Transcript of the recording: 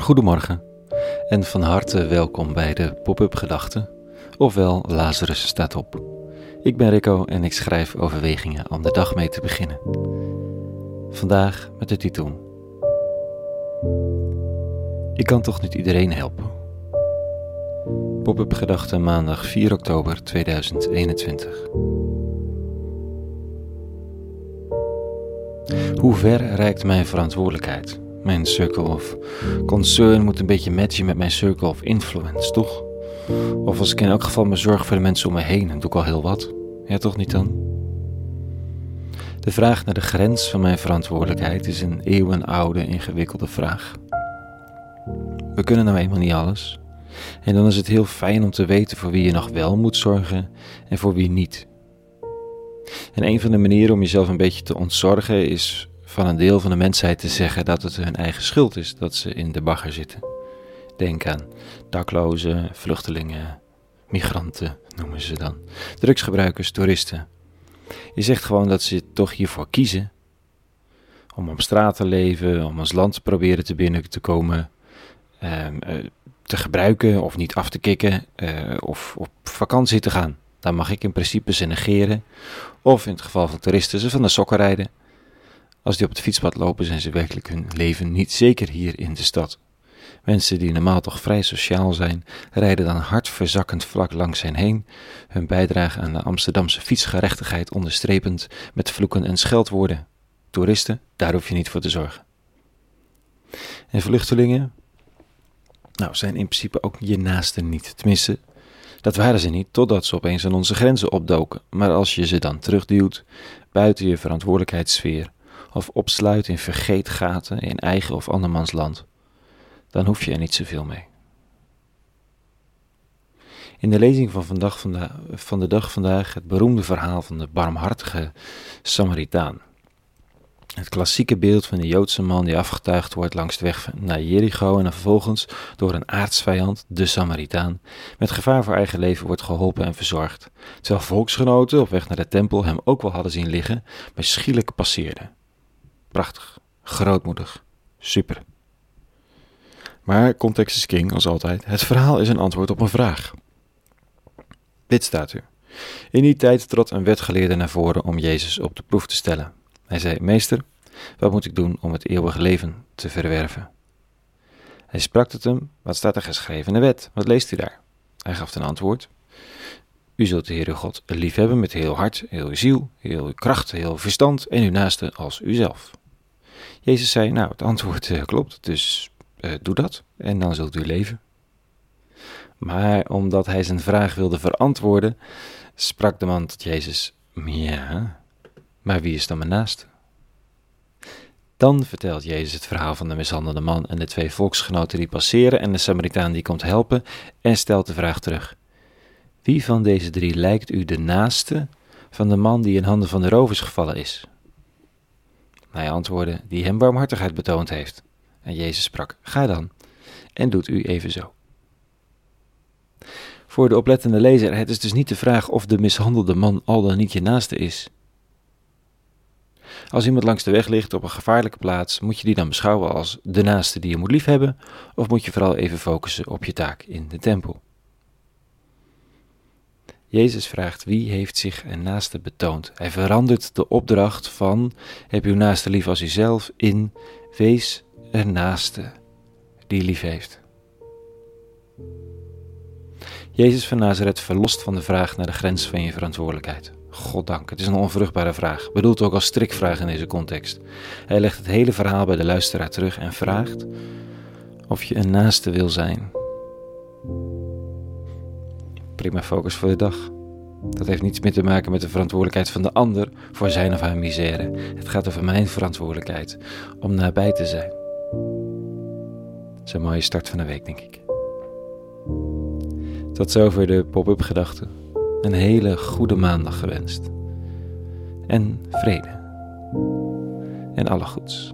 Goedemorgen en van harte welkom bij de Pop-up Gedachten, ofwel Lazarus staat op. Ik ben Rico en ik schrijf overwegingen om de dag mee te beginnen. Vandaag met de titel: Ik kan toch niet iedereen helpen. Pop-up Gedachten maandag 4 oktober 2021. Hoe ver reikt mijn verantwoordelijkheid? Mijn circle of concern moet een beetje matchen met mijn circle of influence, toch? Of als ik in elk geval me zorg voor de mensen om me heen, dan doe ik al heel wat. Ja, toch niet dan? De vraag naar de grens van mijn verantwoordelijkheid is een eeuwenoude, ingewikkelde vraag. We kunnen nou eenmaal niet alles. En dan is het heel fijn om te weten voor wie je nog wel moet zorgen en voor wie niet. En een van de manieren om jezelf een beetje te ontzorgen is van een deel van de mensheid te zeggen dat het hun eigen schuld is dat ze in de bagger zitten. Denk aan daklozen, vluchtelingen, migranten noemen ze dan, drugsgebruikers, toeristen. Je zegt gewoon dat ze toch hiervoor kiezen om op straat te leven, om ons land te proberen te binnen te komen, ehm, eh, te gebruiken of niet af te kicken eh, of op vakantie te gaan. Dan mag ik in principe ze negeren. Of in het geval van toeristen ze van de sokken rijden. Als die op het fietspad lopen, zijn ze werkelijk hun leven niet zeker hier in de stad. Mensen die normaal toch vrij sociaal zijn, rijden dan hartverzakkend vlak langs hen heen, hun bijdrage aan de Amsterdamse fietsgerechtigheid onderstrepend met vloeken en scheldwoorden. Toeristen, daar hoef je niet voor te zorgen. En vluchtelingen? Nou, zijn in principe ook je naasten niet. Tenminste, dat waren ze niet totdat ze opeens aan onze grenzen opdoken. Maar als je ze dan terugduwt, buiten je verantwoordelijkheidssfeer, of opsluit in vergeetgaten in eigen of andermans land, dan hoef je er niet zoveel mee. In de lezing van, vandaag, van de dag vandaag het beroemde verhaal van de barmhartige Samaritaan. Het klassieke beeld van de Joodse man die afgetuigd wordt langs de weg naar Jericho en vervolgens door een aardsvijand, de Samaritaan, met gevaar voor eigen leven wordt geholpen en verzorgd, terwijl volksgenoten op weg naar de tempel hem ook wel hadden zien liggen, maar schielijk passeerden. Prachtig, grootmoedig, super. Maar context is king, als altijd. Het verhaal is een antwoord op een vraag. Dit staat u. In die tijd trad een wetgeleerde naar voren om Jezus op de proef te stellen. Hij zei: Meester, wat moet ik doen om het eeuwige leven te verwerven? Hij sprak tot hem: Wat staat er geschreven in de wet? Wat leest u daar? Hij gaf ten antwoord: U zult de Heere God liefhebben met heel hart, heel ziel, heel uw kracht, heel verstand en uw naaste als uzelf. Jezus zei: Nou, het antwoord uh, klopt, dus uh, doe dat en dan zult u leven. Maar omdat hij zijn vraag wilde verantwoorden, sprak de man tot Jezus: Ja, maar wie is dan mijn naaste? Dan vertelt Jezus het verhaal van de mishandelde man en de twee volksgenoten die passeren en de Samaritaan die komt helpen en stelt de vraag terug: Wie van deze drie lijkt u de naaste van de man die in handen van de rovers gevallen is? Hij antwoordde: Die hem barmhartigheid betoond heeft. En Jezus sprak: Ga dan en doet u evenzo. Voor de oplettende lezer, het is dus niet de vraag of de mishandelde man al dan niet je naaste is. Als iemand langs de weg ligt op een gevaarlijke plaats, moet je die dan beschouwen als de naaste die je moet liefhebben, of moet je vooral even focussen op je taak in de tempel? Jezus vraagt wie heeft zich een naaste betoond. Hij verandert de opdracht van heb uw naaste lief als uzelf in wees een naaste die lief heeft. Jezus van Nazareth verlost van de vraag naar de grens van je verantwoordelijkheid. Goddank, het is een onvruchtbare vraag, bedoeld ook als strikvraag in deze context. Hij legt het hele verhaal bij de luisteraar terug en vraagt of je een naaste wil zijn. Prima focus voor de dag. Dat heeft niets meer te maken met de verantwoordelijkheid van de ander voor zijn of haar misère. Het gaat over mijn verantwoordelijkheid om nabij te zijn. Dat is een mooie start van de week, denk ik. Tot zover de pop-up gedachten. Een hele goede maandag gewenst. En vrede. En alle goeds.